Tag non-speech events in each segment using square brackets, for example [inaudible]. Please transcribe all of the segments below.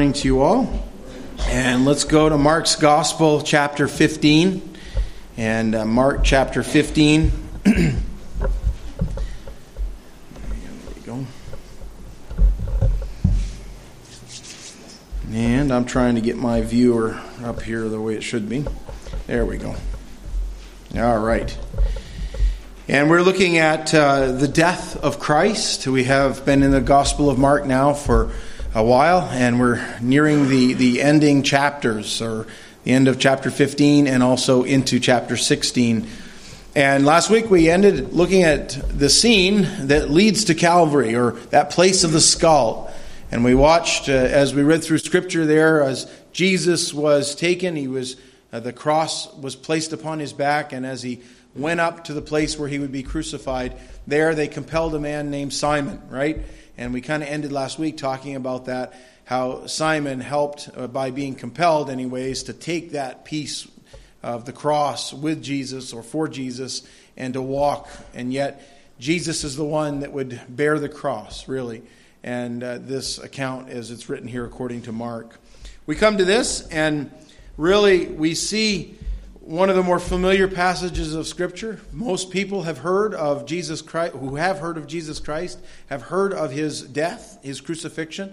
morning to you all. And let's go to Mark's Gospel, chapter 15. And uh, Mark chapter 15. [clears throat] there go. And I'm trying to get my viewer up here the way it should be. There we go. All right. And we're looking at uh, the death of Christ. We have been in the Gospel of Mark now for a while, and we're nearing the, the ending chapters, or the end of chapter 15 and also into chapter 16. And last week we ended looking at the scene that leads to Calvary, or that place of the skull. And we watched uh, as we read through Scripture there, as Jesus was taken, he was uh, the cross was placed upon his back, and as he went up to the place where he would be crucified. There, they compelled a man named Simon, right? And we kind of ended last week talking about that, how Simon helped uh, by being compelled, anyways, to take that piece of the cross with Jesus or for Jesus and to walk. And yet, Jesus is the one that would bear the cross, really. And uh, this account, as it's written here according to Mark. We come to this, and really, we see one of the more familiar passages of Scripture. Most people have heard of Jesus Christ, who have heard of Jesus Christ, have heard of his death, his crucifixion.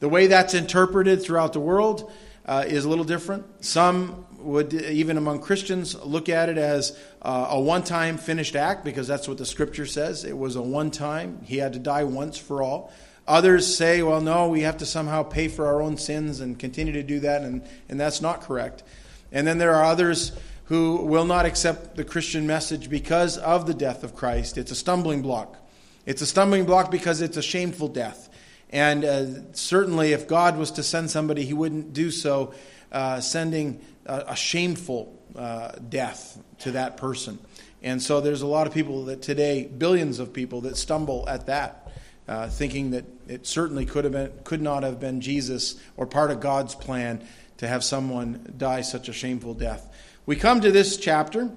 The way that's interpreted throughout the world uh, is a little different. Some would, even among Christians, look at it as uh, a one time finished act because that's what the Scripture says. It was a one time, he had to die once for all. Others say, well, no, we have to somehow pay for our own sins and continue to do that, and, and that's not correct. And then there are others who will not accept the Christian message because of the death of Christ. It's a stumbling block. It's a stumbling block because it's a shameful death. And uh, certainly, if God was to send somebody, he wouldn't do so uh, sending a, a shameful uh, death to that person. And so, there's a lot of people that today, billions of people, that stumble at that, uh, thinking that it certainly could have been, could not have been Jesus or part of God's plan to have someone die such a shameful death. We come to this chapter,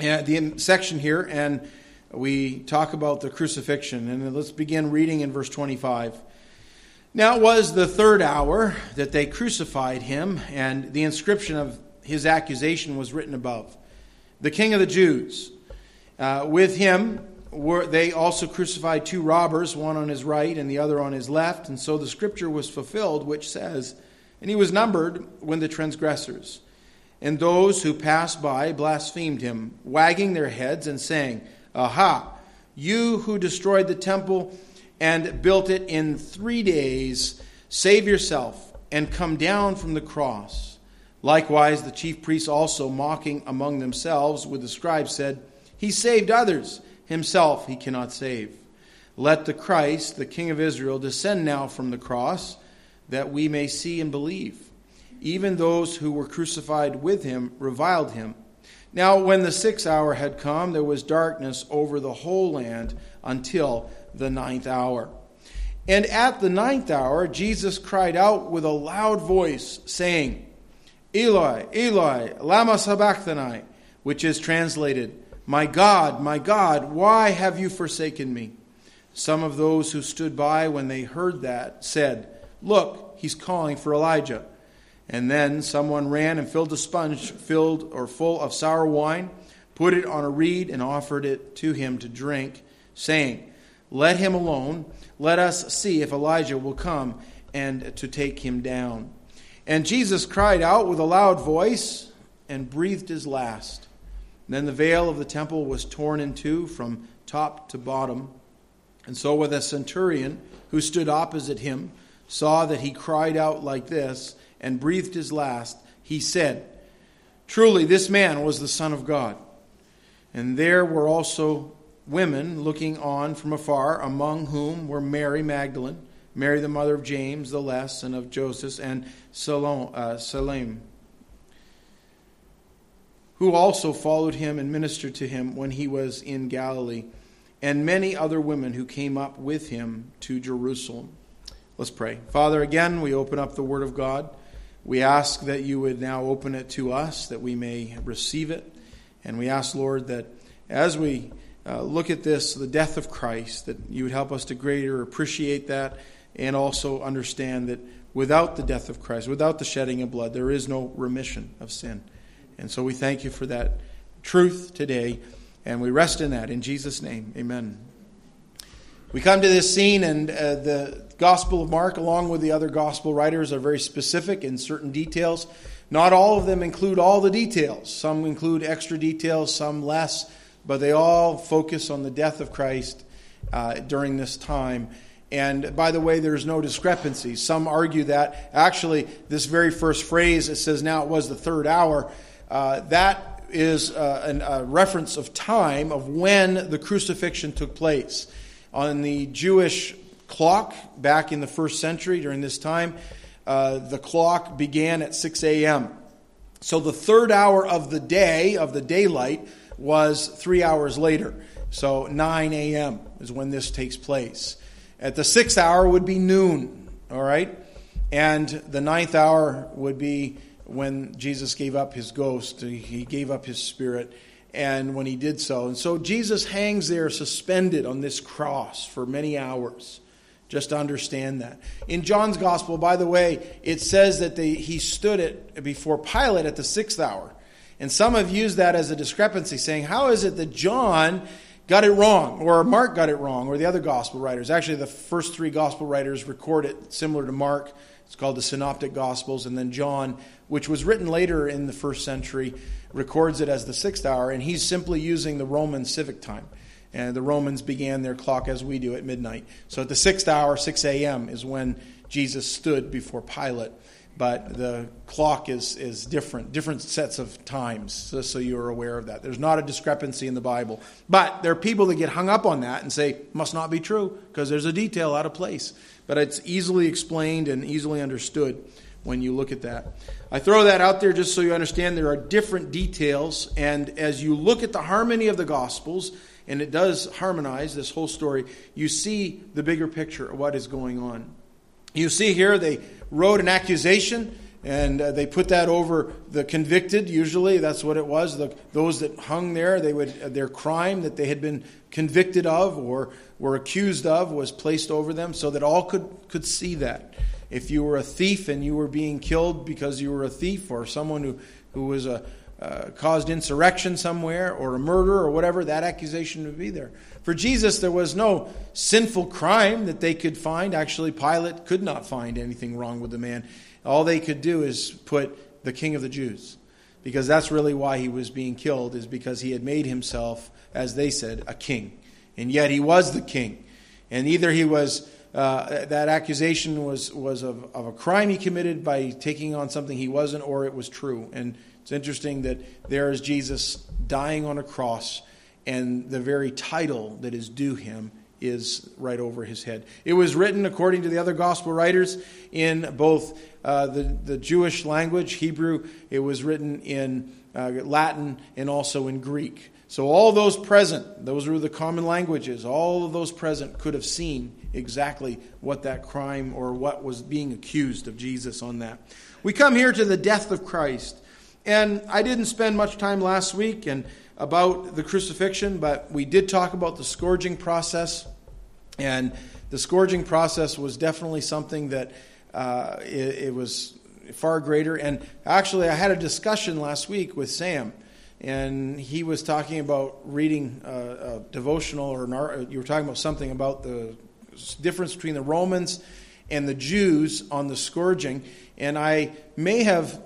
uh, the section here, and we talk about the crucifixion. And let's begin reading in verse 25. Now it was the third hour that they crucified him, and the inscription of his accusation was written above The King of the Jews. Uh, with him were they also crucified two robbers, one on his right and the other on his left. And so the scripture was fulfilled, which says, And he was numbered when the transgressors and those who passed by blasphemed him, wagging their heads and saying, Aha, you who destroyed the temple and built it in three days, save yourself and come down from the cross. Likewise, the chief priests also, mocking among themselves with the scribes, said, He saved others, himself he cannot save. Let the Christ, the King of Israel, descend now from the cross, that we may see and believe. Even those who were crucified with him reviled him. Now, when the sixth hour had come, there was darkness over the whole land until the ninth hour. And at the ninth hour, Jesus cried out with a loud voice, saying, Eloi, Eloi, lama sabachthani, which is translated, My God, my God, why have you forsaken me? Some of those who stood by when they heard that said, Look, he's calling for Elijah. And then someone ran and filled a sponge filled or full of sour wine, put it on a reed, and offered it to him to drink, saying, Let him alone. Let us see if Elijah will come and to take him down. And Jesus cried out with a loud voice and breathed his last. Then the veil of the temple was torn in two from top to bottom. And so, with a centurion who stood opposite him, saw that he cried out like this, and breathed his last, he said, Truly, this man was the Son of God. And there were also women looking on from afar, among whom were Mary Magdalene, Mary the mother of James the Less and of Joseph, and uh, Salome, who also followed him and ministered to him when he was in Galilee, and many other women who came up with him to Jerusalem. Let's pray. Father, again, we open up the Word of God. We ask that you would now open it to us, that we may receive it. And we ask, Lord, that as we uh, look at this, the death of Christ, that you would help us to greater appreciate that and also understand that without the death of Christ, without the shedding of blood, there is no remission of sin. And so we thank you for that truth today, and we rest in that. In Jesus' name, amen. We come to this scene, and uh, the Gospel of Mark, along with the other Gospel writers, are very specific in certain details. Not all of them include all the details. Some include extra details, some less, but they all focus on the death of Christ uh, during this time. And by the way, there's no discrepancy. Some argue that actually, this very first phrase, it says, now it was the third hour, uh, that is uh, a reference of time of when the crucifixion took place. On the Jewish clock back in the first century during this time, uh, the clock began at 6 a.m. So the third hour of the day, of the daylight, was three hours later. So 9 a.m. is when this takes place. At the sixth hour would be noon, all right? And the ninth hour would be when Jesus gave up his ghost, he gave up his spirit, and when he did so. And so Jesus hangs there suspended on this cross for many hours. Just to understand that. In John's gospel, by the way, it says that they, he stood it before Pilate at the sixth hour. And some have used that as a discrepancy, saying, How is it that John got it wrong, or Mark got it wrong, or the other gospel writers. Actually, the first three gospel writers record it similar to Mark. It's called the Synoptic Gospels, and then John, which was written later in the first century, records it as the sixth hour, and he's simply using the Roman civic time. And the Romans began their clock as we do at midnight. So at the sixth hour, 6 a.m., is when Jesus stood before Pilate but the clock is, is different, different sets of times, just so you're aware of that. There's not a discrepancy in the Bible. But there are people that get hung up on that and say, must not be true, because there's a detail out of place. But it's easily explained and easily understood when you look at that. I throw that out there just so you understand there are different details, and as you look at the harmony of the Gospels, and it does harmonize this whole story, you see the bigger picture of what is going on. You see here, they wrote an accusation and uh, they put that over the convicted usually that's what it was the, those that hung there they would uh, their crime that they had been convicted of or were accused of was placed over them so that all could could see that if you were a thief and you were being killed because you were a thief or someone who who was a uh, caused insurrection somewhere or a murder or whatever that accusation would be there for Jesus, there was no sinful crime that they could find. Actually, Pilate could not find anything wrong with the man. All they could do is put the king of the Jews, because that's really why he was being killed, is because he had made himself, as they said, a king. And yet he was the king. And either he was. Uh, that accusation was, was of, of a crime he committed by taking on something he wasn't, or it was true. And it's interesting that there is Jesus dying on a cross and the very title that is due him is right over his head. It was written, according to the other gospel writers, in both uh, the, the Jewish language, Hebrew, it was written in uh, Latin, and also in Greek. So, all those present, those were the common languages, all of those present could have seen exactly what that crime or what was being accused of Jesus on that. We come here to the death of Christ. And I didn't spend much time last week, and about the crucifixion, but we did talk about the scourging process. And the scourging process was definitely something that uh, it, it, was far greater. And actually, I had a discussion last week with Sam, and he was talking about reading a, a devotional, or an, you were talking about something about the difference between the Romans and the Jews on the scourging. And I may have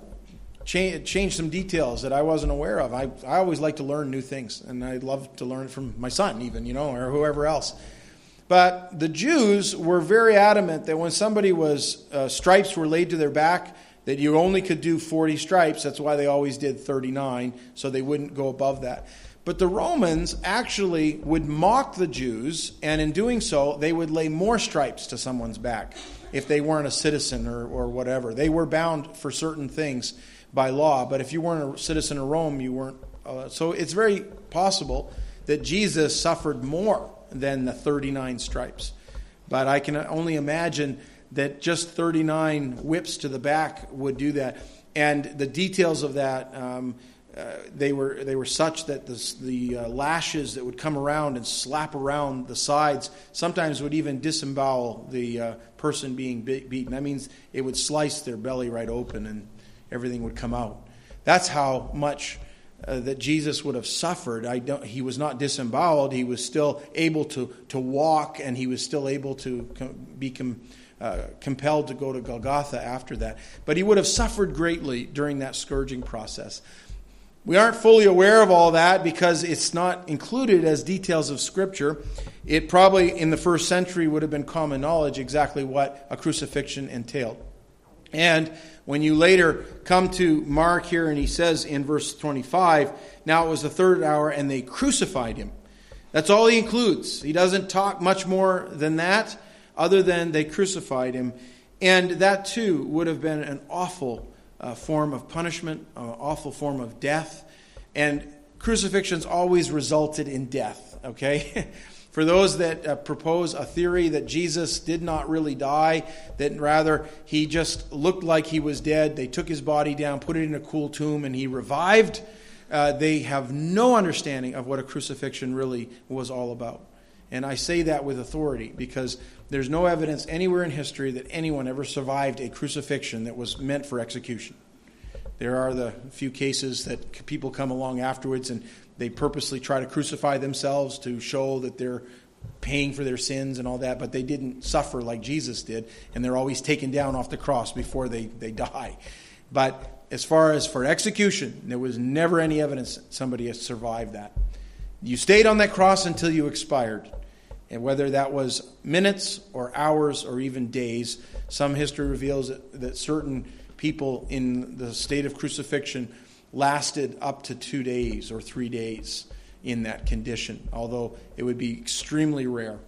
change, change some details that I wasn't aware of. I, I always like to learn new things, and I love to learn from my son, even, you know, or whoever else. But the Jews were very adamant that when somebody was, uh, stripes were laid to their back, that you only could do 40 stripes. That's why they always did 39, so they wouldn't go above that. But the Romans actually would mock the Jews, and in doing so, they would lay more stripes to someone's back if they weren't a citizen or, or whatever. They were bound for certain things by law. But if you weren't a citizen of Rome, you weren't. Uh, so it's very possible that Jesus suffered more than the 39 stripes. But I can only imagine that just 39 whips to the back would do that. And the details of that, um, uh, they were they were such that the, the uh, lashes that would come around and slap around the sides sometimes would even disembowel the uh, person being be- beaten. That means it would slice their belly right open and everything would come out. That's how much uh, that Jesus would have suffered. I don't, he was not disemboweled. He was still able to, to walk, and he was still able to com- be com- uh, compelled to go to Golgotha after that. But he would have suffered greatly during that scourging process. We aren't fully aware of all that because it's not included as details of Scripture. It probably, in the first century, would have been common knowledge exactly what a crucifixion entailed. And when you later come to Mark here, and he says in verse 25, now it was the third hour, and they crucified him. That's all he includes. He doesn't talk much more than that, other than they crucified him. And that too would have been an awful uh, form of punishment, an awful form of death. And crucifixions always resulted in death, okay? [laughs] For those that uh, propose a theory that Jesus did not really die, that rather he just looked like he was dead, they took his body down, put it in a cool tomb, and he revived, uh, they have no understanding of what a crucifixion really was all about. And I say that with authority because there's no evidence anywhere in history that anyone ever survived a crucifixion that was meant for execution. There are the few cases that people come along afterwards and they purposely try to crucify themselves to show that they're paying for their sins and all that, but they didn't suffer like Jesus did, and they're always taken down off the cross before they, they die. But as far as for execution, there was never any evidence somebody has survived that. You stayed on that cross until you expired. And whether that was minutes or hours or even days, some history reveals that, that certain people in the state of crucifixion lasted up to two days or three days in that condition, although it would be extremely rare.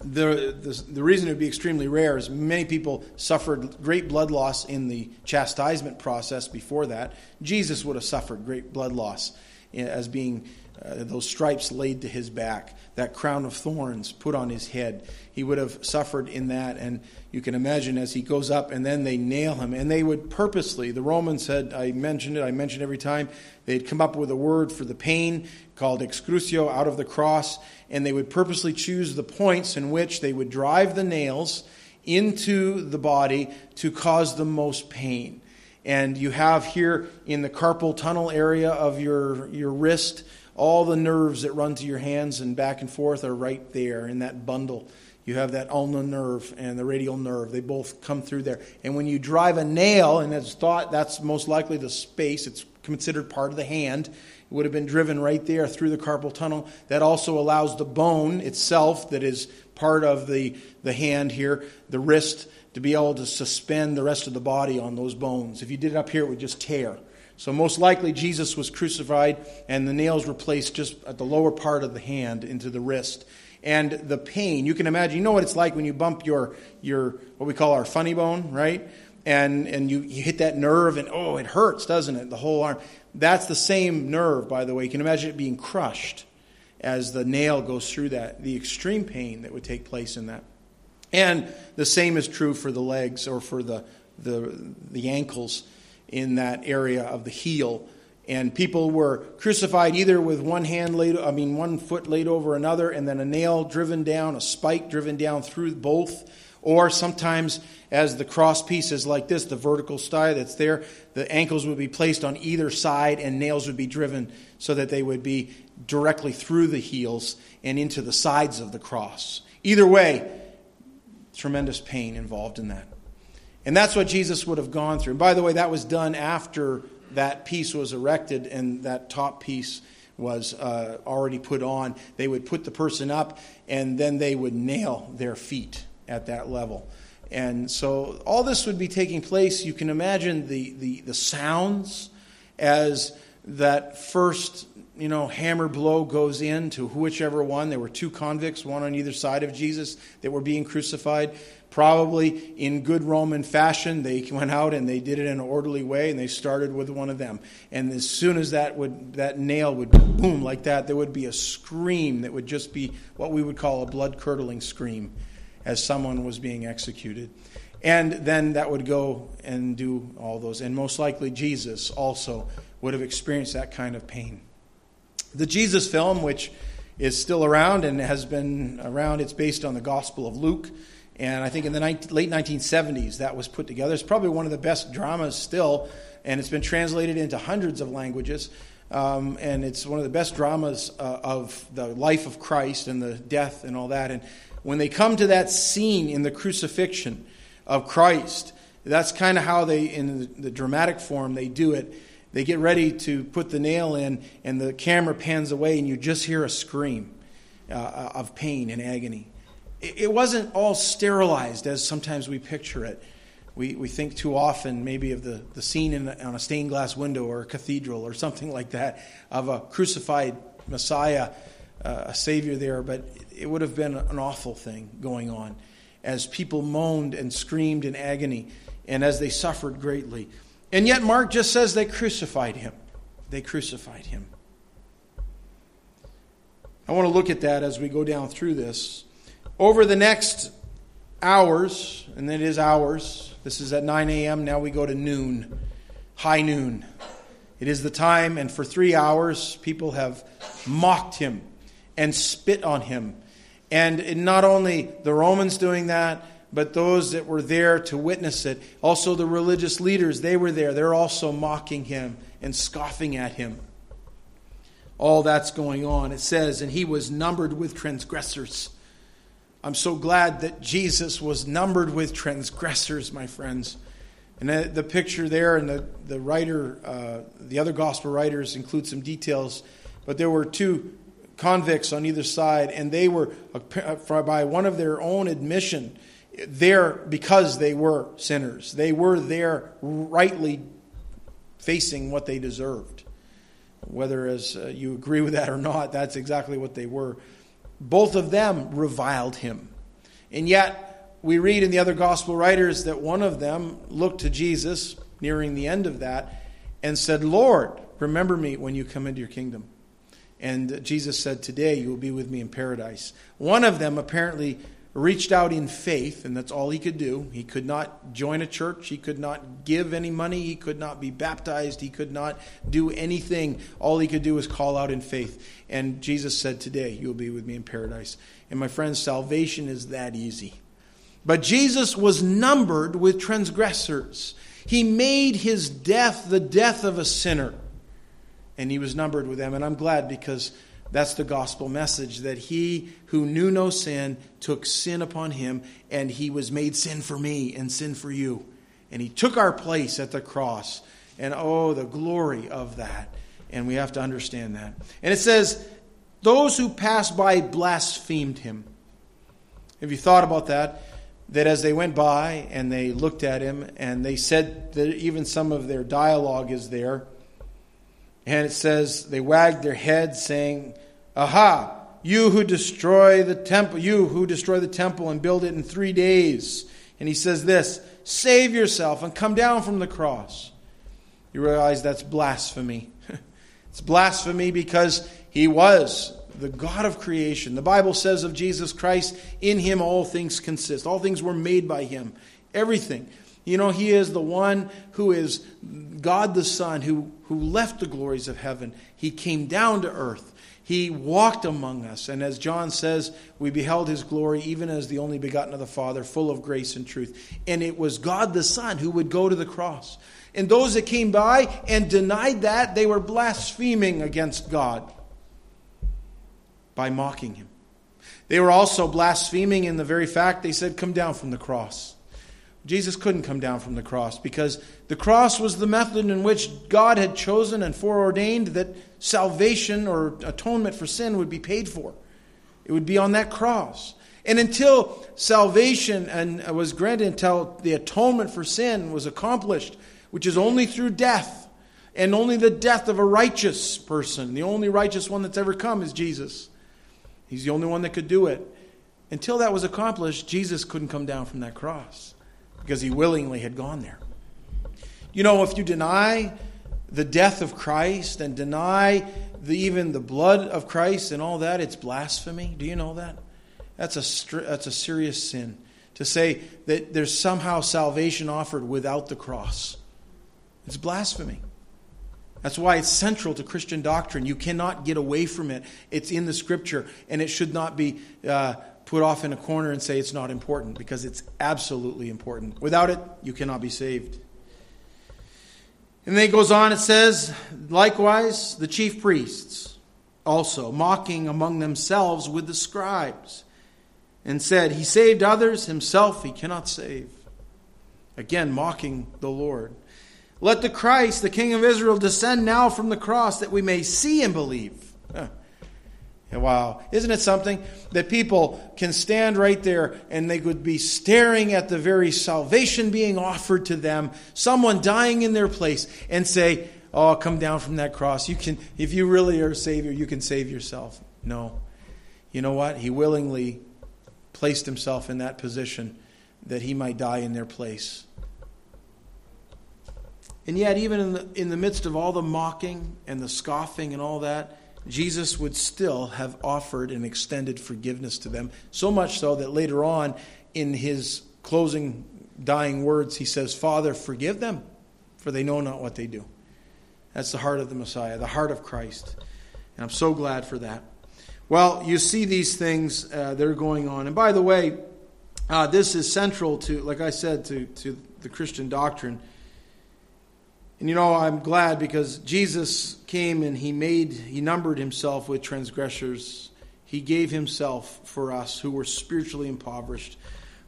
The, the, the, reason it would be extremely rare is many people suffered great blood loss in the chastisement process before that. Jesus would have suffered great blood loss eh, as being uh, those stripes laid to his back, that crown of thorns put on his head. He would have suffered in that. And you can imagine as he goes up and then they nail him. And they would purposely, the Romans said, I mentioned it, I mentioned every time, they'd come up with a word for the pain called excrucio out of the cross. And they would purposely choose the points in which they would drive the nails into the body to cause the most pain. And you have here in the carpal tunnel area of your, your wrist, all the nerves that run to your hands and back and forth are right there in that bundle. You have that ulnar nerve and the radial nerve. They both come through there. And when you drive a nail, and it's thought that's most likely the space, it's considered part of the hand. It would have been driven right there through the carpal tunnel. That also allows the bone itself, that is part of the, the hand here, the wrist, to be able to suspend the rest of the body on those bones. If you did it up here, it would just tear. So, most likely, Jesus was crucified and the nails were placed just at the lower part of the hand into the wrist. And the pain, you can imagine, you know what it's like when you bump your, your what we call our funny bone, right? And, and you, you hit that nerve and oh, it hurts, doesn't it? The whole arm. That's the same nerve, by the way. You can imagine it being crushed as the nail goes through that, the extreme pain that would take place in that. And the same is true for the legs or for the, the, the ankles in that area of the heel. And people were crucified either with one hand laid, I mean, one foot laid over another, and then a nail driven down, a spike driven down through both. Or sometimes, as the cross piece is like this, the vertical style that's there, the ankles would be placed on either side and nails would be driven so that they would be directly through the heels and into the sides of the cross. Either way, tremendous pain involved in that. And that's what Jesus would have gone through. And by the way, that was done after that piece was erected and that top piece was uh, already put on. They would put the person up and then they would nail their feet at that level. And so all this would be taking place. You can imagine the, the, the sounds as that first you know hammer blow goes in to whichever one. There were two convicts, one on either side of Jesus, that were being crucified probably in good Roman fashion, they [laughs] went out and they did it in an orderly way, and they started with one of them. And as soon as that would that nail would boom like that, there would be a scream that would just be what we would call a blood curdling scream, as someone was being executed. And then that would go and do all those. And most likely, Jesus also would have experienced that kind of pain. The Jesus film, which is still around and has been around, it's based on the Gospel of Luke. And I think in the late 1970s that was put together. It's probably one of the best dramas still, and it's been translated into hundreds of languages. Um, and it's one of the best dramas uh, of the life of Christ and the death and all that. And when they come to that scene in the crucifixion of Christ, that's kind of how they, in the, the dramatic form, they do it. They get ready to put the nail in, and the camera pans away, and you just hear a scream uh, of pain and agony. It, it wasn't all sterilized as sometimes we picture it. We, we think too often maybe of the, the scene in, on a stained glass window or a cathedral or something like that of a crucified Messiah, uh, a Savior there, but it would have been an awful thing going on as people moaned and screamed in agony and as they suffered greatly. And yet, Mark just says they crucified him. They crucified him. I want to look at that as we go down through this. Over the next hours, and it is hours, this is at 9 a.m., now we go to noon, high noon. It is the time, and for three hours, people have mocked him and spit on him. And not only the Romans doing that, but those that were there to witness it, also the religious leaders, they were there. They're also mocking him and scoffing at him. All that's going on. It says, and he was numbered with transgressors. I'm so glad that Jesus was numbered with transgressors, my friends. And the picture there, and the, the writer, uh, the other gospel writers include some details, but there were two convicts on either side, and they were, uh, by one of their own admission, there because they were sinners. They were there rightly facing what they deserved. Whether as uh, you agree with that or not, that's exactly what they were. Both of them reviled him. And yet, we read in the other gospel writers that one of them looked to Jesus nearing the end of that and said, Lord, remember me when you come into your kingdom. And Jesus said, Today you will be with me in paradise. One of them apparently reached out in faith, and that's all he could do. He could not join a church. He could not give any money. He could not be baptized. He could not do anything. All he could do was call out in faith. And Jesus said, Today you'll be with me in paradise. And my friends, salvation is that easy. But Jesus was numbered with transgressors. He made his death the death of a sinner. And he was numbered with them. And I'm glad because that's the gospel message that he who knew no sin took sin upon him, and he was made sin for me and sin for you. And he took our place at the cross. And oh, the glory of that. And we have to understand that. And it says, Those who passed by blasphemed him. Have you thought about that? That as they went by and they looked at him, and they said that even some of their dialogue is there. And it says, They wagged their heads, saying, Aha! You who destroy the temple, you who destroy the temple and build it in three days. And he says this save yourself and come down from the cross. You realize that's blasphemy. [laughs] it's blasphemy because he was the God of creation. The Bible says of Jesus Christ, in him all things consist. All things were made by him. Everything. You know, he is the one who is God the Son, who, who left the glories of heaven. He came down to earth. He walked among us, and as John says, we beheld his glory even as the only begotten of the Father, full of grace and truth. And it was God the Son who would go to the cross. And those that came by and denied that, they were blaspheming against God by mocking him. They were also blaspheming in the very fact they said, Come down from the cross. Jesus couldn't come down from the cross because the cross was the method in which God had chosen and foreordained that salvation or atonement for sin would be paid for. It would be on that cross. And until salvation and uh, was granted, until the atonement for sin was accomplished, which is only through death, and only the death of a righteous person, the only righteous one that's ever come is Jesus. He's the only one that could do it. Until that was accomplished, Jesus couldn't come down from that cross because he willingly had gone there. You know, if you deny the death of Christ and deny the, even the blood of Christ and all that, it's blasphemy. Do you know that? That's a, that's a serious sin. to say that there's somehow salvation offered without the cross. It's blasphemy. That's why it's central to Christian doctrine. You cannot get away from it. It's in the scripture, and it should not be uh, put off in a corner and say it's not important because it's absolutely important. Without it, you cannot be saved. And then it goes on, it says, likewise, the chief priests also, mocking among themselves with the scribes, and said, He saved others, himself he cannot save. Again, mocking the Lord. Let the Christ, the King of Israel, descend now from the cross that we may see and believe. Wow. Isn't it something that people can stand right there and they could be staring at the very salvation being offered to them, someone dying in their place, and say, Oh, come down from that cross. You can, if you really are a Savior, you can save yourself. No. You know what? He willingly placed himself in that position that he might die in their place. And yet, even in the, in the midst of all the mocking and the scoffing and all that, Jesus would still have offered and extended forgiveness to them. So much so that later on, in his closing dying words, he says, Father, forgive them, for they know not what they do. That's the heart of the Messiah, the heart of Christ. And I'm so glad for that. Well, you see these things uh, that are going on. And by the way, uh, this is central to, like I said, to, to the Christian doctrine. And you know, I'm glad because Jesus came and he made, he numbered himself with transgressors. He gave himself for us who were spiritually impoverished.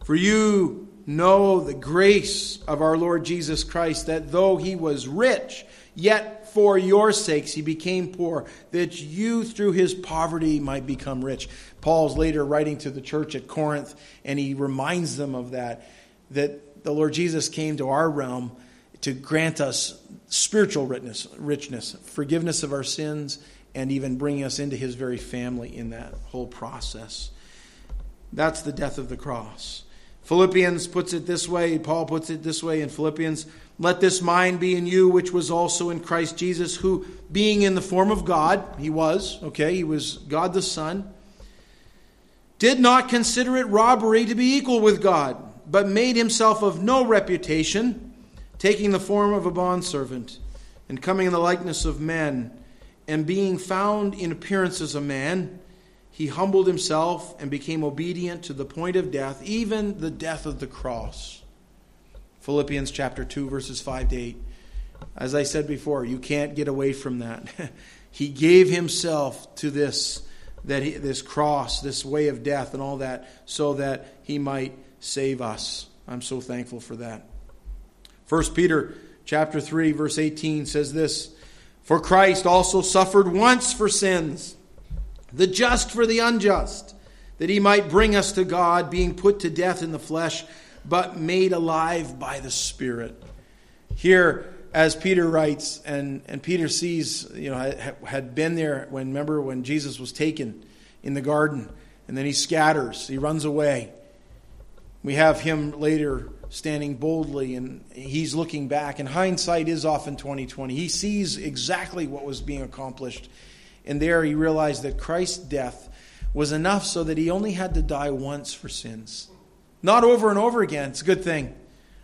For you know the grace of our Lord Jesus Christ, that though he was rich, yet for your sakes he became poor, that you through his poverty might become rich. Paul's later writing to the church at Corinth, and he reminds them of that, that the Lord Jesus came to our realm to grant us spiritual richness, richness, forgiveness of our sins, and even bringing us into his very family in that whole process. That's the death of the cross. Philippians puts it this way, Paul puts it this way in Philippians Let this mind be in you, which was also in Christ Jesus, who, being in the form of God, he was, okay, he was God the Son, did not consider it robbery to be equal with God, but made himself of no reputation taking the form of a bondservant, and coming in the likeness of men, and being found in appearance as a man, he humbled himself and became obedient to the point of death, even the death of the cross. Philippians chapter 2, verses 5 to 8. As I said before, you can't get away from that. [laughs] he gave himself to this, that he, this cross, this way of death, and all that, so that he might save us. I'm so thankful for that. 1 Peter chapter 3 verse 18 says this, "For Christ also suffered once for sins, the just for the unjust, that he might bring us to God, being put to death in the flesh, but made alive by the Spirit." Here as Peter writes, and, and Peter sees, you know, had, had been there when, remember, when Jesus was taken in the garden, and then he scatters, he runs away. We have him later standing boldly and he's looking back. And hindsight is often 2020 he sees exactly what was being accomplished. And there he realized that christ's death was enough so that he only had to die once for sins. Not over and over again. It's a good thing.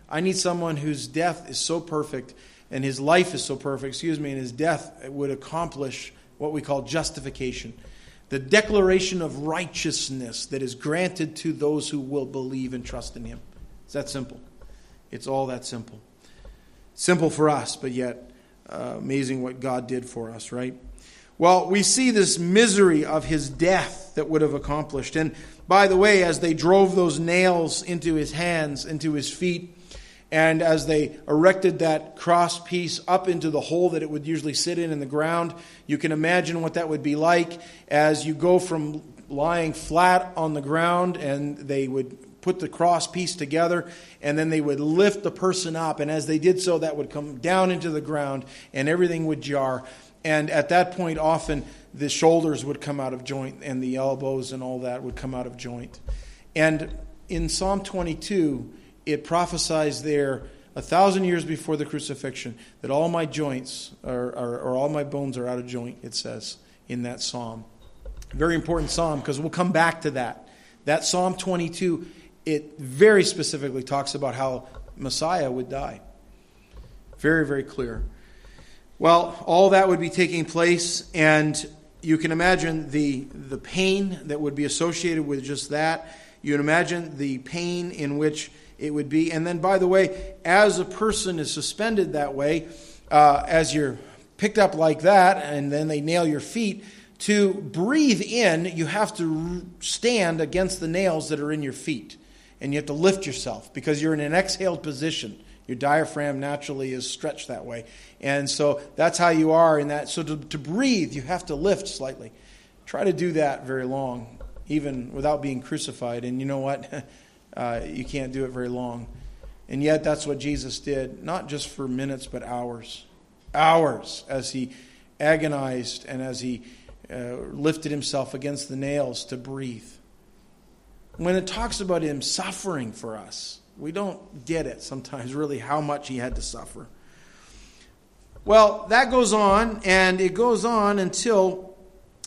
I need someone whose death is so perfect and his life is so perfect excuse me and his death would accomplish what we call justification. The declaration of righteousness that is granted to those who will believe and trust in him it's that simple. It's all that simple. Simple for us, but yet uh, amazing what God did for us, right? Well, we see this misery of his death that would have accomplished. And by the way, as they drove those nails into his hands, into his feet, and as they erected that cross piece up into the hole that it would usually sit in in the ground, you can imagine what that would be like as you go from lying flat on the ground and they would put the cross piece together, and then they would lift the person up. And as they did so, that would come down into the ground, and everything would jar. And at that point, often the shoulders would come out of joint, and the elbows and all that would come out of joint. And in Psalm 22, it prophesies there a thousand years before the crucifixion that all my joints or all my bones are out of joint, it says in that psalm. Very important psalm because we'll come back to that. That Psalm 22 it very specifically talks about how Messiah would die. Very, very clear. Well, all that would be taking place, and you can imagine the, the pain that would be associated with just that. You can imagine the pain in which it would be. And then, by the way, as a person is suspended that way, uh, as you're picked up like that, and then they nail your feet, to breathe in, you have to stand against the nails that are in your feet. And you have to lift yourself because you're in an exhaled position. Your diaphragm naturally is stretched that way. And so that's how you are in that. So to, to breathe, you have to lift slightly. Try to do that very long, even without being crucified. And you know what? [laughs] Uh, you can't do it very long. And yet, that's what Jesus did, not just for minutes, but hours. Hours as he agonized and as he uh, lifted himself against the nails to breathe. When it talks about him suffering for us, we don't get it sometimes, really, how much he had to suffer. Well, that goes on, and it goes on until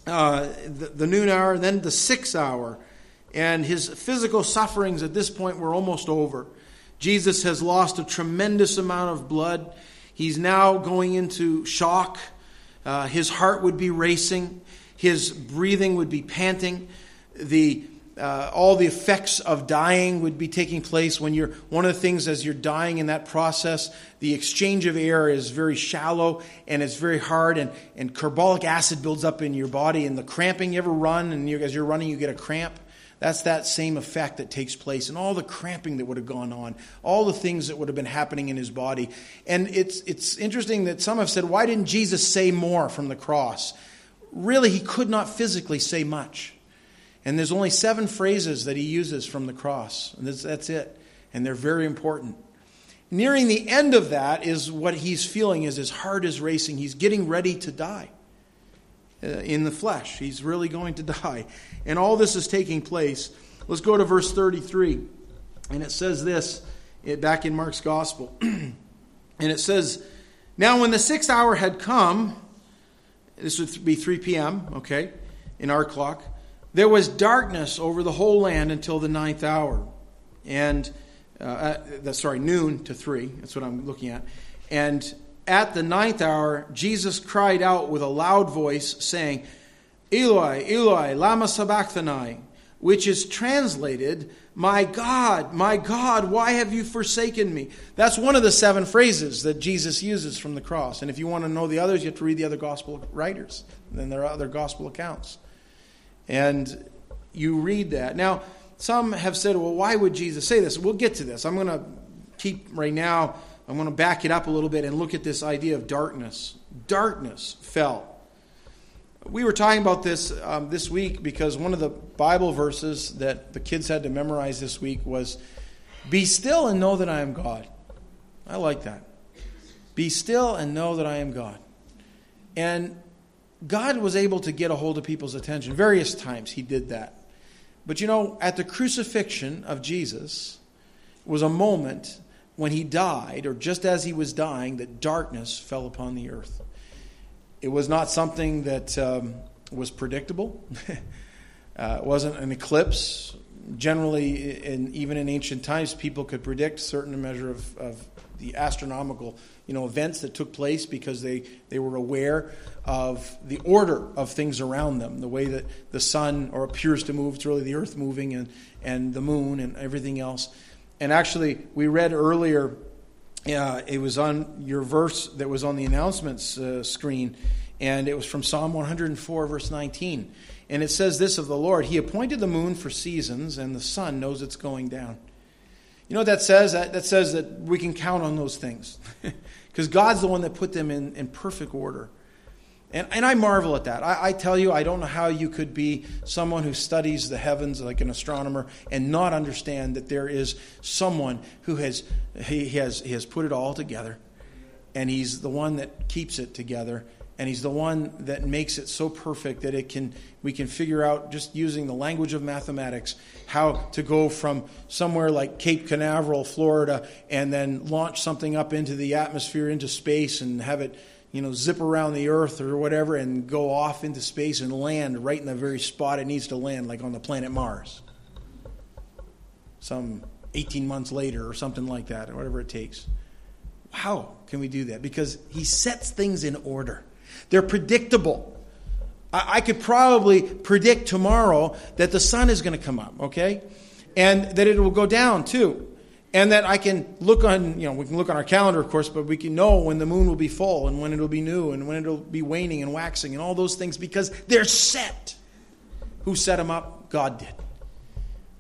uh, the, the noon hour, then the sixth hour. And his physical sufferings at this point were almost over. Jesus has lost a tremendous amount of blood. He's now going into shock. Uh, his heart would be racing. His breathing would be panting. The uh, all the effects of dying would be taking place when you're one of the things as you're dying in that process the exchange of air is very shallow and it's very hard and, and carbolic acid builds up in your body and the cramping you ever run and you, as you're running you get a cramp. That's that same effect that takes place and all the cramping that would have gone on all the things that would have been happening in his body. And it's, it's interesting that some have said why didn't jesus say more from the cross? Really he could not physically say much and there's only seven phrases that he uses from the cross. And that's, that's it. And they're very important. Nearing the end of that is what he's feeling is his heart is racing. He's getting ready to die uh, in the flesh. He's really going to [laughs] die. And all this is taking place. Let's go to verse 33. And it says this back in Mark's gospel. [clears throat] and it says, Now when the sixth hour had come, this would be 3 p.m., okay, in our clock. There was darkness over the whole land until the ninth hour. And, uh, sorry, noon to three. That's what I'm looking at. And at the ninth hour, Jesus cried out with a loud voice, saying, Eloi, Eloi, lama sabachthani, which is translated, My God, my God, why have you forsaken me? That's one of the seven phrases that Jesus uses from the cross. And if you want to know the others, you have to read the other gospel writers. Then there are other gospel accounts. And you read that. Now, some have said, well, why would Jesus say this? We'll get to this. I'm going to keep right now, I'm going to back it up a little bit and look at this idea of darkness. Darkness fell. We were talking about this um, this week because one of the Bible verses that the kids had to memorize this week was, Be still and know that I am God. I like that. Be still and know that I am God. And God was able to get a hold of people's attention. Various times he did that. But you know, at the crucifixion of Jesus was a moment when he died, or just as he was dying, that darkness fell upon the earth. It was not something that um, was predictable. [laughs] uh, it wasn't an eclipse. Generally, in, even in ancient times, people could predict certain measure of, of the astronomical you know, events that took place because they, they were aware of the order of things around them, the way that the sun or appears to move, it's really the earth moving and, and the moon and everything else. And actually, we read earlier, uh, it was on your verse that was on the announcements uh, screen, and it was from Psalm 104, verse 19. And it says this of the Lord He appointed the moon for seasons, and the sun knows it's going down. You know what that says? That, that says that we can count on those things. [laughs] Because God's the one that put them in, in perfect order. And, and I marvel at that. I, I, tell you, I don't know how you could be someone who studies the heavens like an astronomer and not understand that there is someone who has he, he has he has put it all together, and he's the one that keeps it together, and he's the one that makes it so perfect that it can we can figure out just using the language of mathematics how to go from somewhere like Cape Canaveral, Florida, and then launch something up into the atmosphere, into space, and have it you know zip around the Earth or whatever, and go off into space and land right in the very spot it needs to land, like on the planet Mars. some 18 months later or something like that, or whatever it takes. How can we do that? Because He sets things in order, they're predictable. I, I could probably predict tomorrow that the sun is going to come up, okay? And that it will go down too and that I can look on, you know, we can look on our calendar, of course, but we can know when the moon will be full and when it'll be new and when it'll be waning and waxing and all those things because they're set. Who set them up? God did.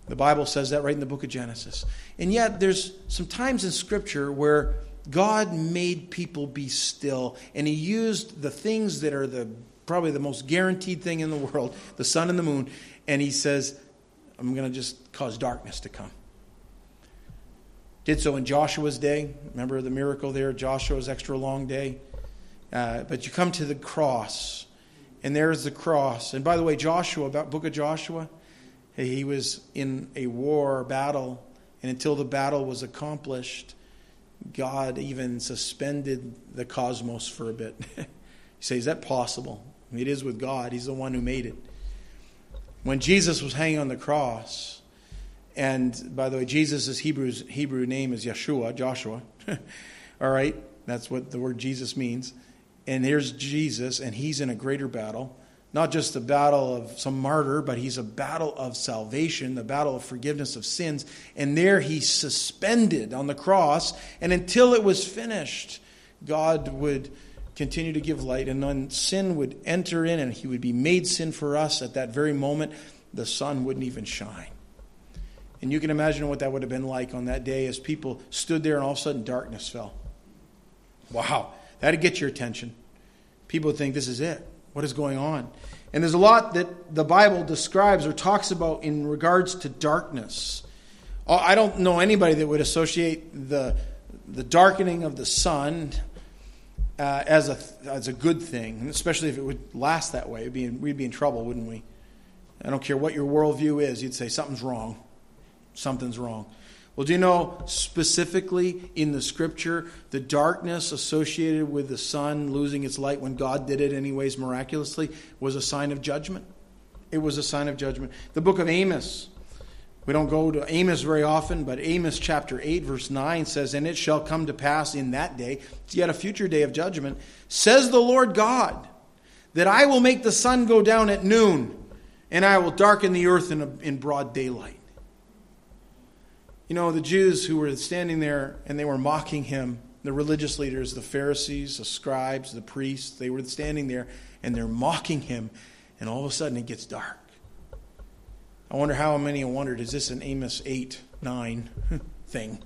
The Bible says that right in the book of Genesis. And yet, there's some times in Scripture where God made people be still, and He used the things that are the probably the most guaranteed thing in the world, the sun and the moon, and He says, I'm going to just cause darkness to come. Did so in Joshua's day. Remember the miracle there, Joshua's extra long day? Uh, but you come to the cross, and there's the cross. And by the way, Joshua, about book of Joshua, he was in a war battle, and until the battle was accomplished, God even suspended the cosmos for a bit. [laughs] you say, is that possible? It is with God. He's the one who made it. When Jesus was hanging on the cross, and by the way, Jesus' Hebrew's, Hebrew name is Yeshua, Joshua. [laughs] All right, that's what the word Jesus means. And here's Jesus, and he's in a greater battle. Not just a battle of some martyr, but he's a battle of salvation, the battle of forgiveness of sins. And there he's suspended on the cross. And until it was finished, God would continue to give light, and then sin would enter in, and he would be made sin for us at that very moment. The sun wouldn't even shine. And you can imagine what that would have been like on that day as people stood there and all of a sudden darkness fell. Wow, that'd get your attention. People would think, this is it. What is going on? And there's a lot that the Bible describes or talks about in regards to darkness. Uh, I don't know anybody that would associate the, the darkening of the sun uh, as, a, as a good thing, especially if it would last that way. Be we'd be in trouble, wouldn't we? I don't care what your worldview is, you'd say something's wrong something's wrong. Well, do you know specifically in the scripture the darkness associated with the sun losing its light when God did it, anyways, miraculously, was a sign of judgment? It was a sign of judgment. The book of Amos. We don't go to Amos very often, but Amos chapter 8, verse 9 says, And it shall come to pass in that day, yet a future day of judgment, says the Lord God, that I will make the sun go down at noon, and I will darken the earth in, a, in broad daylight. You know, the Jews who were standing there and they were mocking him, the religious leaders, the Pharisees, the scribes, the priests, they were standing there and they're mocking him, and all of a sudden it gets dark. I wonder how many wondered, is this an Amos 8, 9 [laughs] thing?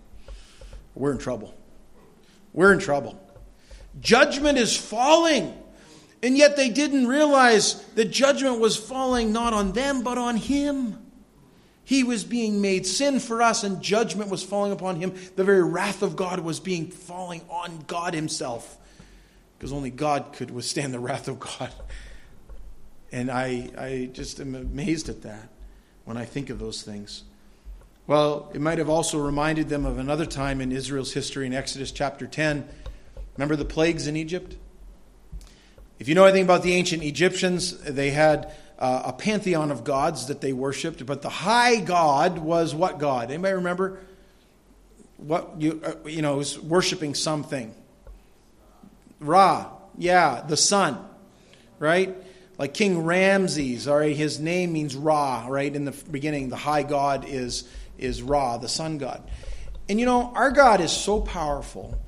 We're in trouble. We're in trouble. Judgment is falling. And yet they didn't realize that judgment was falling not on them, but on him. He was being made sin for us, and judgment was falling upon him. The very wrath of God was being falling on God himself. Because only God could withstand the wrath of God. And I, I just am amazed at that when I think of those things. Well, it might have also reminded them of another time in Israel's history in Exodus chapter 10. Remember the plagues in Egypt? If you know anything about the ancient Egyptians, they had uh, a pantheon of gods that they worshipped, but the high god was what god? Anybody remember? What you uh, you know was worshiping something. Ra, yeah, the sun, right? Like King Ramses, all right, his name means Ra, right? In the beginning, the high god is is Ra, the sun god. And you know, our God is so powerful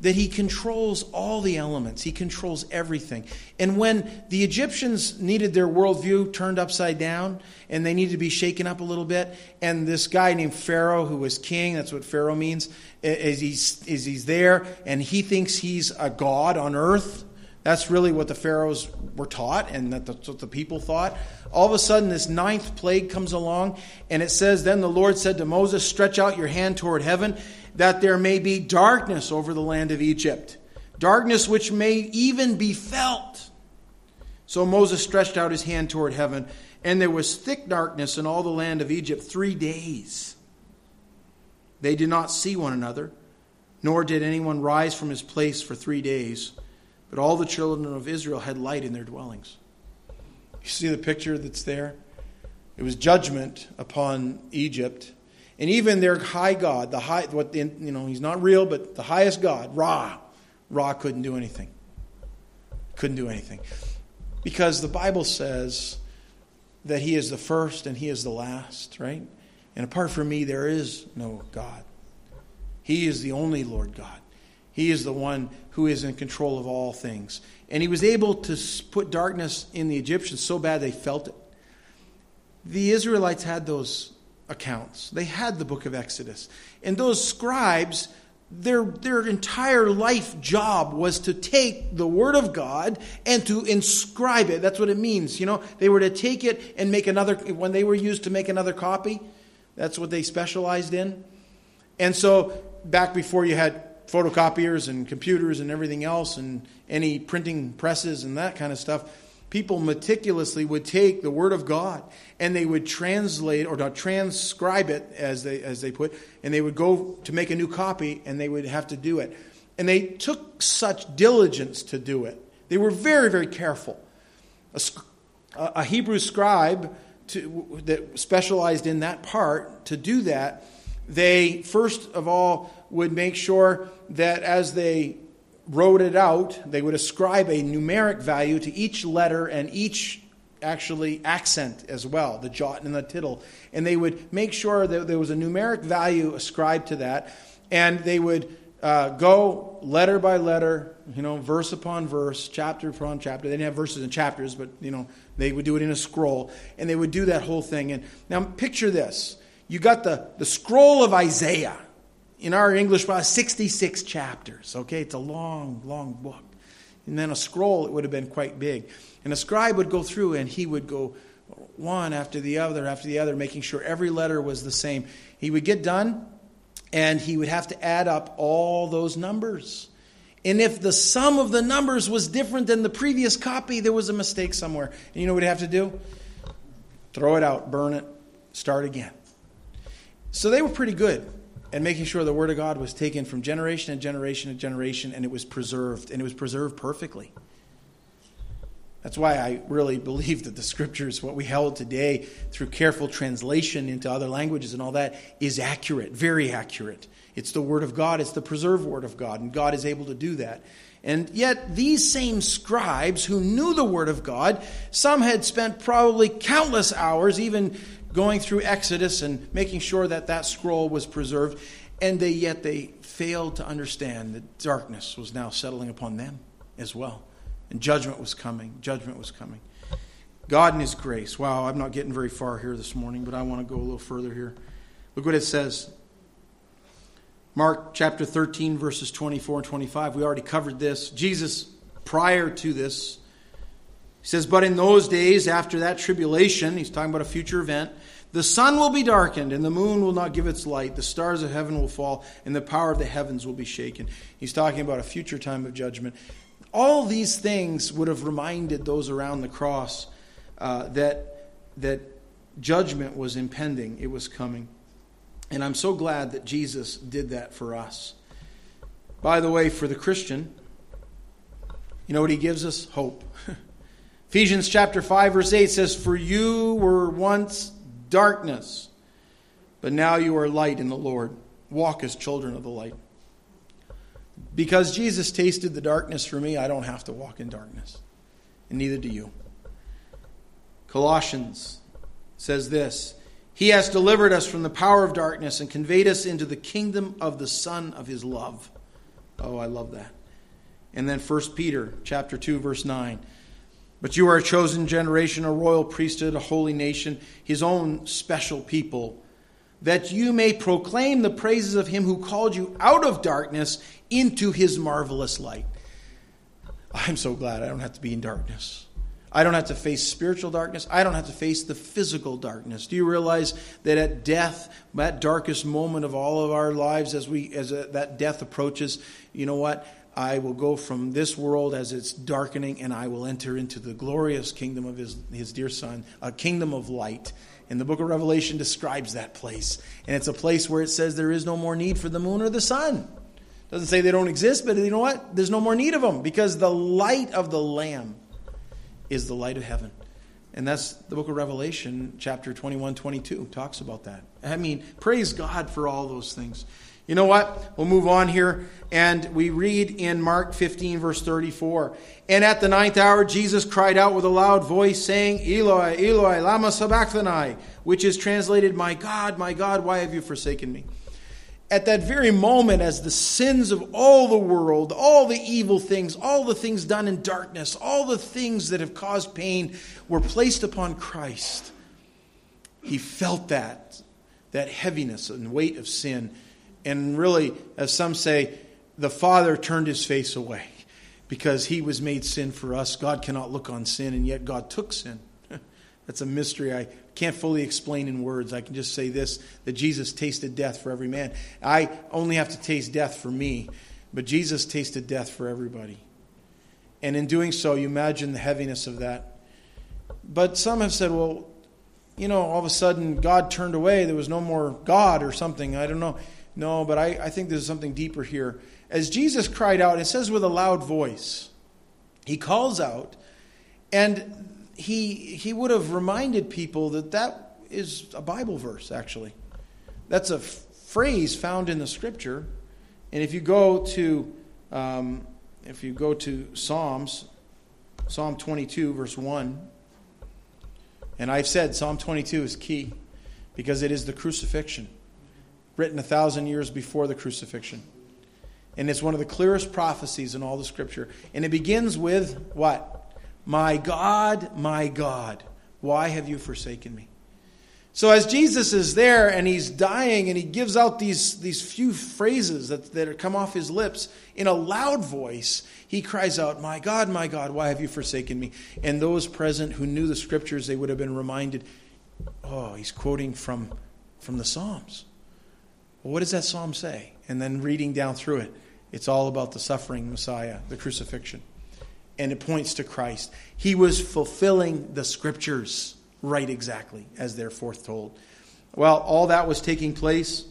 that he controls all the elements, he controls everything. And when the Egyptians needed their worldview turned upside down and they needed to be shaken up a little bit, and this guy named Pharaoh, who was king, that's what Pharaoh means, is he's, is he's there and he thinks he's a god on earth. That's really what the pharaohs were taught, and that's what the people thought. All of a sudden, this ninth plague comes along, and it says, Then the Lord said to Moses, Stretch out your hand toward heaven, that there may be darkness over the land of Egypt, darkness which may even be felt. So Moses stretched out his hand toward heaven, and there was thick darkness in all the land of Egypt three days. They did not see one another, nor did anyone rise from his place for three days, but all the children of Israel had light in their dwellings. You see the picture that's there? It was judgment upon Egypt And even their high god, the high, what you know, he's not real, but the highest god, Ra, Ra couldn't do anything. Couldn't do anything. Because the Bible says that he is the first and he is the last, right? And apart from me, there is no God. He is the only Lord God. He is the one who is in control of all things. And he was able to put darkness in the Egyptians so bad they felt it. The Israelites had those accounts, they had the book of Exodus. And those scribes, their, their entire life job was to take the Word of God and to inscribe it. That's what it means. You know, they were to take it and make another, when they were used to make another copy, that's what they specialized in. And so, back before you had photocopiers and computers and everything else and any printing presses and that kind of stuff, people meticulously would take the word of God and they would translate or transcribe it as they as they put and they would go to make a new copy and they would have to do it. And they took such diligence to do it. They were very very careful. A, a Hebrew scribe to, that specialized in that part to do that, they first of all would make sure that as they wrote it out, they would ascribe a numeric value to each letter and each actually accent as well, the jot and the tittle. And they would make sure that there was a numeric value ascribed to that. And they would uh, go letter by letter, you know, verse upon verse, chapter upon chapter. They didn't have verses and chapters, but, you know, they would do it in a scroll. And they would do that whole thing. And now picture this. You got the, the scroll of Isaiah in our English Bible, 66 chapters. Okay, it's a long, long book. And then a scroll, it would have been quite big. And a scribe would go through and he would go one after the other, after the other, making sure every letter was the same. He would get done and he would have to add up all those numbers. And if the sum of the numbers was different than the previous copy, there was a mistake somewhere. And you know what he'd have to do? Throw it out, burn it, start again. So they were pretty good and making sure the Word of God was taken from generation to generation to generation and it was preserved, and it was preserved perfectly. That's why I really believe that the Scriptures, what we held today through careful translation into other languages and all that, is accurate, very accurate. It's the Word of God, it's the preserved Word of God, and God is able to do that. And yet, these same scribes who knew the Word of God, some had spent probably countless hours, even going through Exodus and making sure that that scroll was preserved, and they yet they failed to understand that darkness was now settling upon them as well, and judgment was coming. Judgment was coming. God in His grace. Wow, I'm not getting very far here this morning, but I want to go a little further here. Look what it says. Mark chapter 13, verses 24 and 25. We already covered this. Jesus, prior to this, he says, But in those days, after that tribulation, he's talking about a future event, the sun will be darkened, and the moon will not give its light. The stars of heaven will fall, and the power of the heavens will be shaken. He's talking about a future time of judgment. All these things would have reminded those around the cross uh, that, that judgment was impending, it was coming. And I'm so glad that Jesus did that for us. By the way, for the Christian, you know what he gives us? Hope. [laughs] Ephesians chapter 5 verse 8 says, "For you were once darkness, but now you are light in the Lord. Walk as children of the light." Because Jesus tasted the darkness for me, I don't have to walk in darkness. And neither do you. Colossians says this, "He has delivered us from the power of darkness and conveyed us into the kingdom of the son of his love." Oh, I love that. And then 1 Peter chapter 2 verse 9, but you are a chosen generation, a royal priesthood, a holy nation, his own special people, that you may proclaim the praises of him who called you out of darkness into his marvelous light. I'm so glad I don't have to be in darkness. I don't have to face spiritual darkness. I don't have to face the physical darkness. Do you realize that at death, that darkest moment of all of our lives, as we as a, that death approaches, you know what? I will go from this world as it's darkening, and I will enter into the glorious kingdom of his, his dear Son, a kingdom of light. And the book of Revelation describes that place. And it's a place where it says there is no more need for the moon or the sun. It doesn't say they don't exist, but you know what? There's no more need of them because the light of the Lamb is the light of heaven. And that's the book of Revelation, chapter 21, 22, talks about that. I mean, praise God for all those things. You know what? We'll move on here. And we read in Mark 15, verse 34. And at the ninth hour, Jesus cried out with a loud voice, saying, Eloi, Eloi, Lama Sabachthani, which is translated, My God, my God, why have you forsaken me? At that very moment, as the sins of all the world, all the evil things, all the things done in darkness, all the things that have caused pain were placed upon Christ, he felt that, that heaviness and weight of sin and really, as some say, the Father turned his face away because he was made sin for us. God cannot look on sin, and yet God took sin. [laughs] That's a mystery I can't fully explain in words. I can just say this that Jesus tasted death for every man. I only have to taste death for me, but Jesus tasted death for everybody. And in doing so, you imagine the heaviness of that. But some have said, well, you know, all of a sudden God turned away. There was no more God or something. I don't know. No, but I, I think there's something deeper here. As Jesus cried out, it says with a loud voice, he calls out, and he, he would have reminded people that that is a Bible verse, actually. That's a f- phrase found in the scripture. And if you go to, um, if you go to Psalms, Psalm 22, verse 1, and I've said Psalm 22 is key because it is the crucifixion written a thousand years before the crucifixion. And it's one of the clearest prophecies in all the scripture. And it begins with what? My God, my God, why have you forsaken me? So as Jesus is there and he's dying and he gives out these, these few phrases that, that come off his lips in a loud voice, he cries out, My God, my God, why have you forsaken me? And those present who knew the scriptures, they would have been reminded, oh, he's quoting from, from the Psalms. Well, what does that psalm say? And then reading down through it, it's all about the suffering Messiah, the crucifixion. And it points to Christ. He was fulfilling the scriptures right exactly as they're foretold. Well, all that was taking place.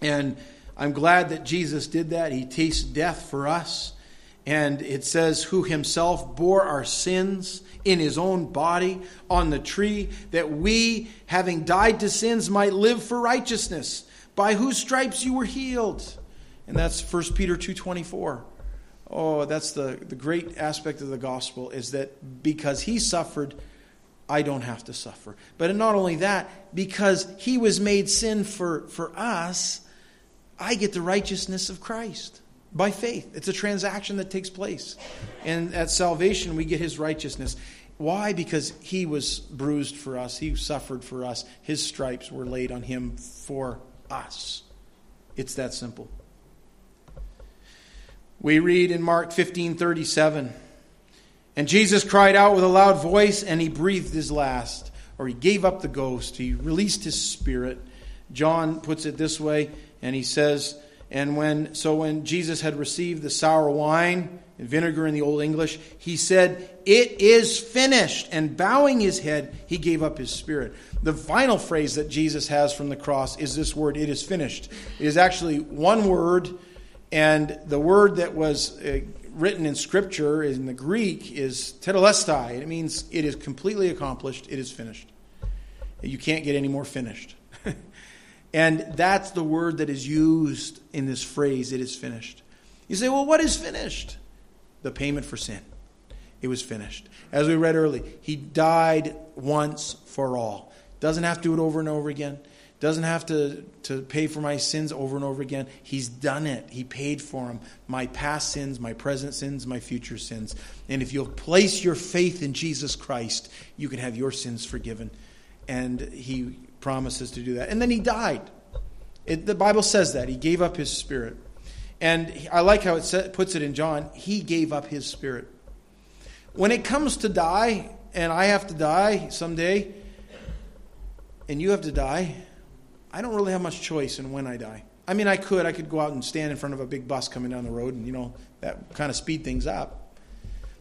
And I'm glad that Jesus did that. He tasted death for us. And it says, Who himself bore our sins in his own body on the tree, that we, having died to sins, might live for righteousness by whose stripes you were healed. And that's 1 Peter 2.24. Oh, that's the, the great aspect of the gospel is that because he suffered, I don't have to suffer. But not only that, because he was made sin for, for us, I get the righteousness of Christ by faith. It's a transaction that takes place. And at salvation, we get his righteousness. Why? Because he was bruised for us, he suffered for us, his stripes were laid on him for us. It's that simple. We read in Mark 15 37, and Jesus cried out with a loud voice, and he breathed his last, or he gave up the ghost. He released his spirit. John puts it this way, and he says, and when so when Jesus had received the sour wine and vinegar in the old English, he said, "It is finished." And bowing his head, he gave up his spirit. The final phrase that Jesus has from the cross is this word, "It is finished." It is actually one word, and the word that was uh, written in Scripture in the Greek is tetelestai. It means it is completely accomplished. It is finished. You can't get any more finished. [laughs] And that's the word that is used in this phrase, it is finished. You say, well, what is finished? The payment for sin. It was finished. As we read early, he died once for all. Doesn't have to do it over and over again. Doesn't have to, to pay for my sins over and over again. He's done it. He paid for them. My past sins, my present sins, my future sins. And if you'll place your faith in Jesus Christ, you can have your sins forgiven. And he promises to do that. And then he died. It, the Bible says that. He gave up his spirit. And I like how it puts it in John. He gave up his spirit. When it comes to die, and I have to die someday, and you have to die, I don't really have much choice in when I die. I mean, I could. I could go out and stand in front of a big bus coming down the road, and, you know, that kind of speed things up.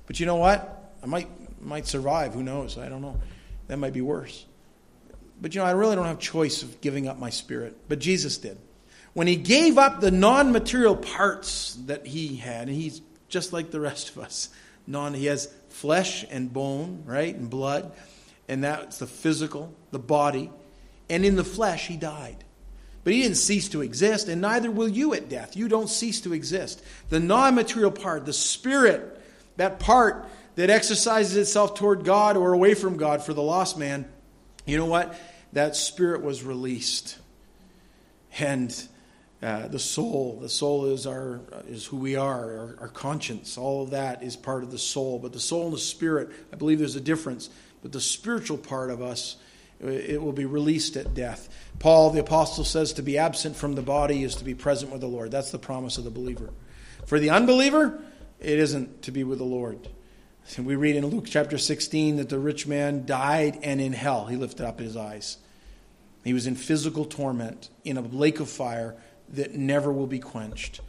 But you know what? I might, might survive. Who knows? I don't know. That might be worse. But you know, I really don't have choice of giving up my spirit. But Jesus did. When he gave up the non material parts that he had, and he's just like the rest of us. Non, he has flesh and bone, right, and blood. and that's the physical, the body, and in the flesh he died. But he didn't cease to exist, and neither will you at death. You don't cease to exist. The non material part, the spirit, that part that exercises itself toward God or away from God for the lost man, you know what? That spirit was released. And uh, the soul, the soul is our is who we are, our, our conscience. All of that is part of the soul. But the soul and the spirit, I believe there's a difference. But the spiritual part of us, it will be released at death. Paul, the apostle, says to be absent from the body is to be present with the Lord. That's the promise of the believer. For the unbeliever, it isn't to be with the Lord. We read in Luke chapter 16 that the rich man died and in hell he lifted up his eyes. He was in physical torment in a lake of fire that never will be quenched.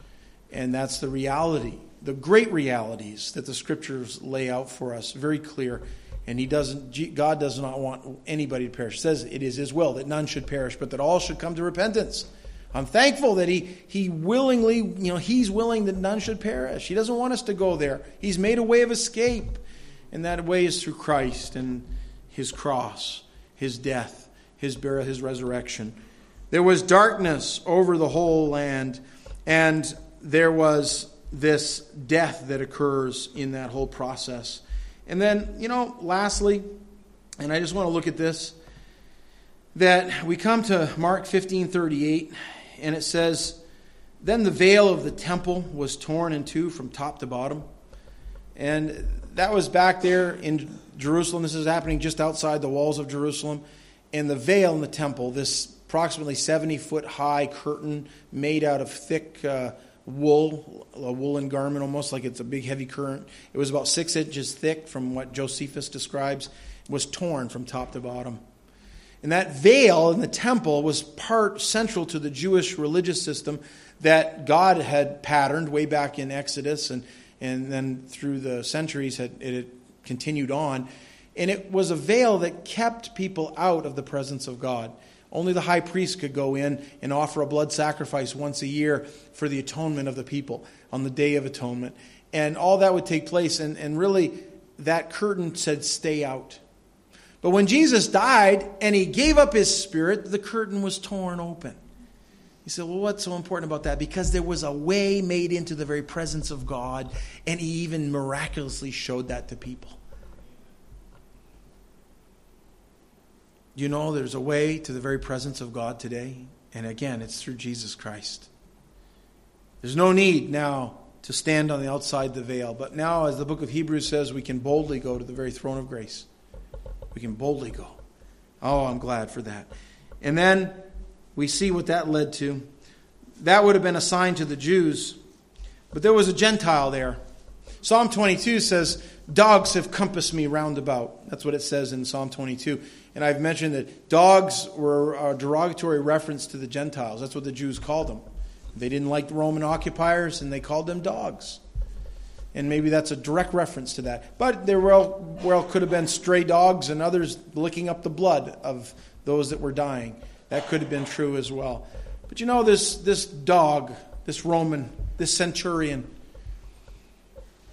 And that's the reality, the great realities that the scriptures lay out for us, very clear. And he doesn't God does not want anybody to perish. Says it is his will that none should perish, but that all should come to repentance. I'm thankful that he, he willingly, you know, he's willing that none should perish. He doesn't want us to go there. He's made a way of escape. And that way is through Christ and his cross, his death, his burial, his resurrection. There was darkness over the whole land, and there was this death that occurs in that whole process. And then, you know, lastly, and I just want to look at this, that we come to Mark 15:38 and it says, Then the veil of the temple was torn in two from top to bottom. And that was back there in Jerusalem. This is happening just outside the walls of Jerusalem. And the veil in the temple, this approximately 70 foot high curtain made out of thick uh, wool, a woolen garment, almost like it's a big heavy current. It was about six inches thick, from what Josephus describes, was torn from top to bottom. And that veil in the temple was part central to the Jewish religious system that God had patterned way back in Exodus and, and then through the centuries had, it had continued on. And it was a veil that kept people out of the presence of God. Only the high priest could go in and offer a blood sacrifice once a year for the atonement of the people on the Day of Atonement. And all that would take place. And, and really, that curtain said, stay out. But when Jesus died and he gave up his spirit, the curtain was torn open. You said, well, what's so important about that? Because there was a way made into the very presence of God, and he even miraculously showed that to people. You know, there's a way to the very presence of God today. And again, it's through Jesus Christ. There's no need now to stand on the outside the veil. But now, as the book of Hebrews says, we can boldly go to the very throne of grace. We can boldly go. Oh, I'm glad for that. And then we see what that led to. That would have been a sign to the Jews, but there was a Gentile there. Psalm 22 says, Dogs have compassed me round about. That's what it says in Psalm 22. And I've mentioned that dogs were a derogatory reference to the Gentiles. That's what the Jews called them. They didn't like the Roman occupiers, and they called them dogs. And maybe that's a direct reference to that. But there well, well could have been stray dogs and others licking up the blood of those that were dying. That could have been true as well. But you know, this, this dog, this Roman, this centurion,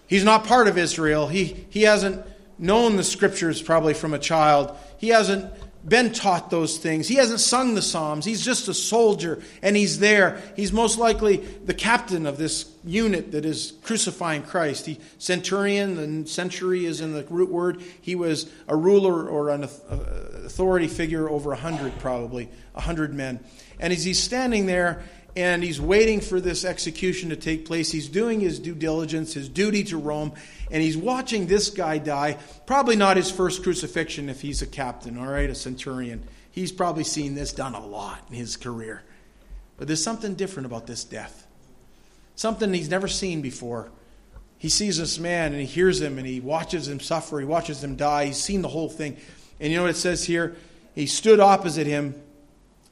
he's not part of Israel. He, he hasn't known the scriptures probably from a child. He hasn't been taught those things. He hasn't sung the Psalms. He's just a soldier and he's there. He's most likely the captain of this unit that is crucifying Christ. He centurion, the century is in the root word. He was a ruler or an uh, authority figure over a hundred probably, a hundred men. And as he's standing there and he's waiting for this execution to take place, he's doing his due diligence, his duty to Rome, and he's watching this guy die. Probably not his first crucifixion if he's a captain, all right, a centurion. He's probably seen this done a lot in his career. But there's something different about this death. Something he's never seen before. He sees this man and he hears him and he watches him suffer. He watches him die. He's seen the whole thing. And you know what it says here? He stood opposite him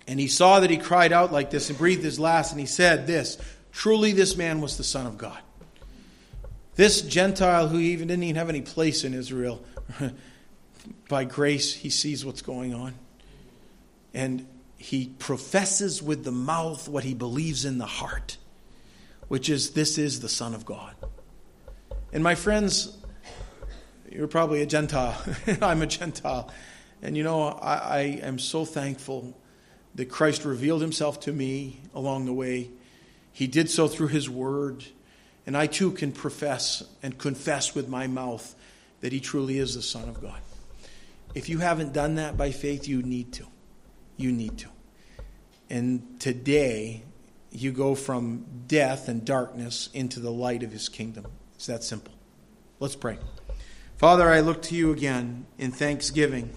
and he saw that he cried out like this and breathed his last and he said this Truly, this man was the Son of God. This Gentile who even didn't even have any place in Israel, [laughs] by grace, he sees what's going on. And he professes with the mouth what he believes in the heart, which is this is the Son of God. And my friends, you're probably a Gentile. [laughs] I'm a Gentile. And you know, I, I am so thankful that Christ revealed himself to me along the way. He did so through his word. And I too can profess and confess with my mouth that he truly is the Son of God. If you haven't done that by faith, you need to. You need to. And today, you go from death and darkness into the light of his kingdom. It's that simple. Let's pray. Father, I look to you again in thanksgiving.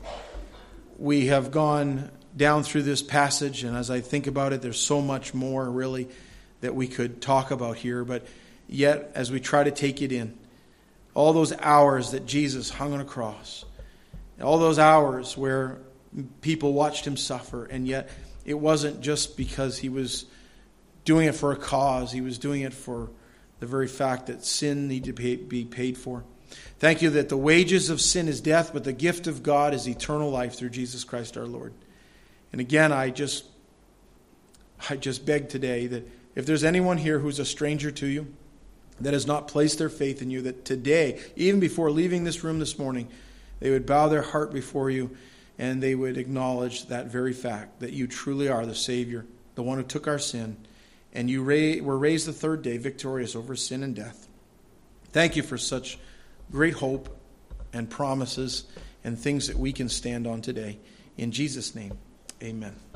We have gone down through this passage, and as I think about it, there's so much more really that we could talk about here. But yet, as we try to take it in, all those hours that Jesus hung on a cross, all those hours where people watched him suffer, and yet it wasn't just because he was doing it for a cause, he was doing it for the very fact that sin needed to be paid for. Thank you that the wages of sin is death, but the gift of God is eternal life through Jesus Christ our Lord. And again, I just I just beg today that if there's anyone here who's a stranger to you, that has not placed their faith in you, that today, even before leaving this room this morning, they would bow their heart before you and they would acknowledge that very fact that you truly are the Savior, the one who took our sin, and you were raised the third day victorious over sin and death. Thank you for such great hope and promises and things that we can stand on today. In Jesus' name, amen.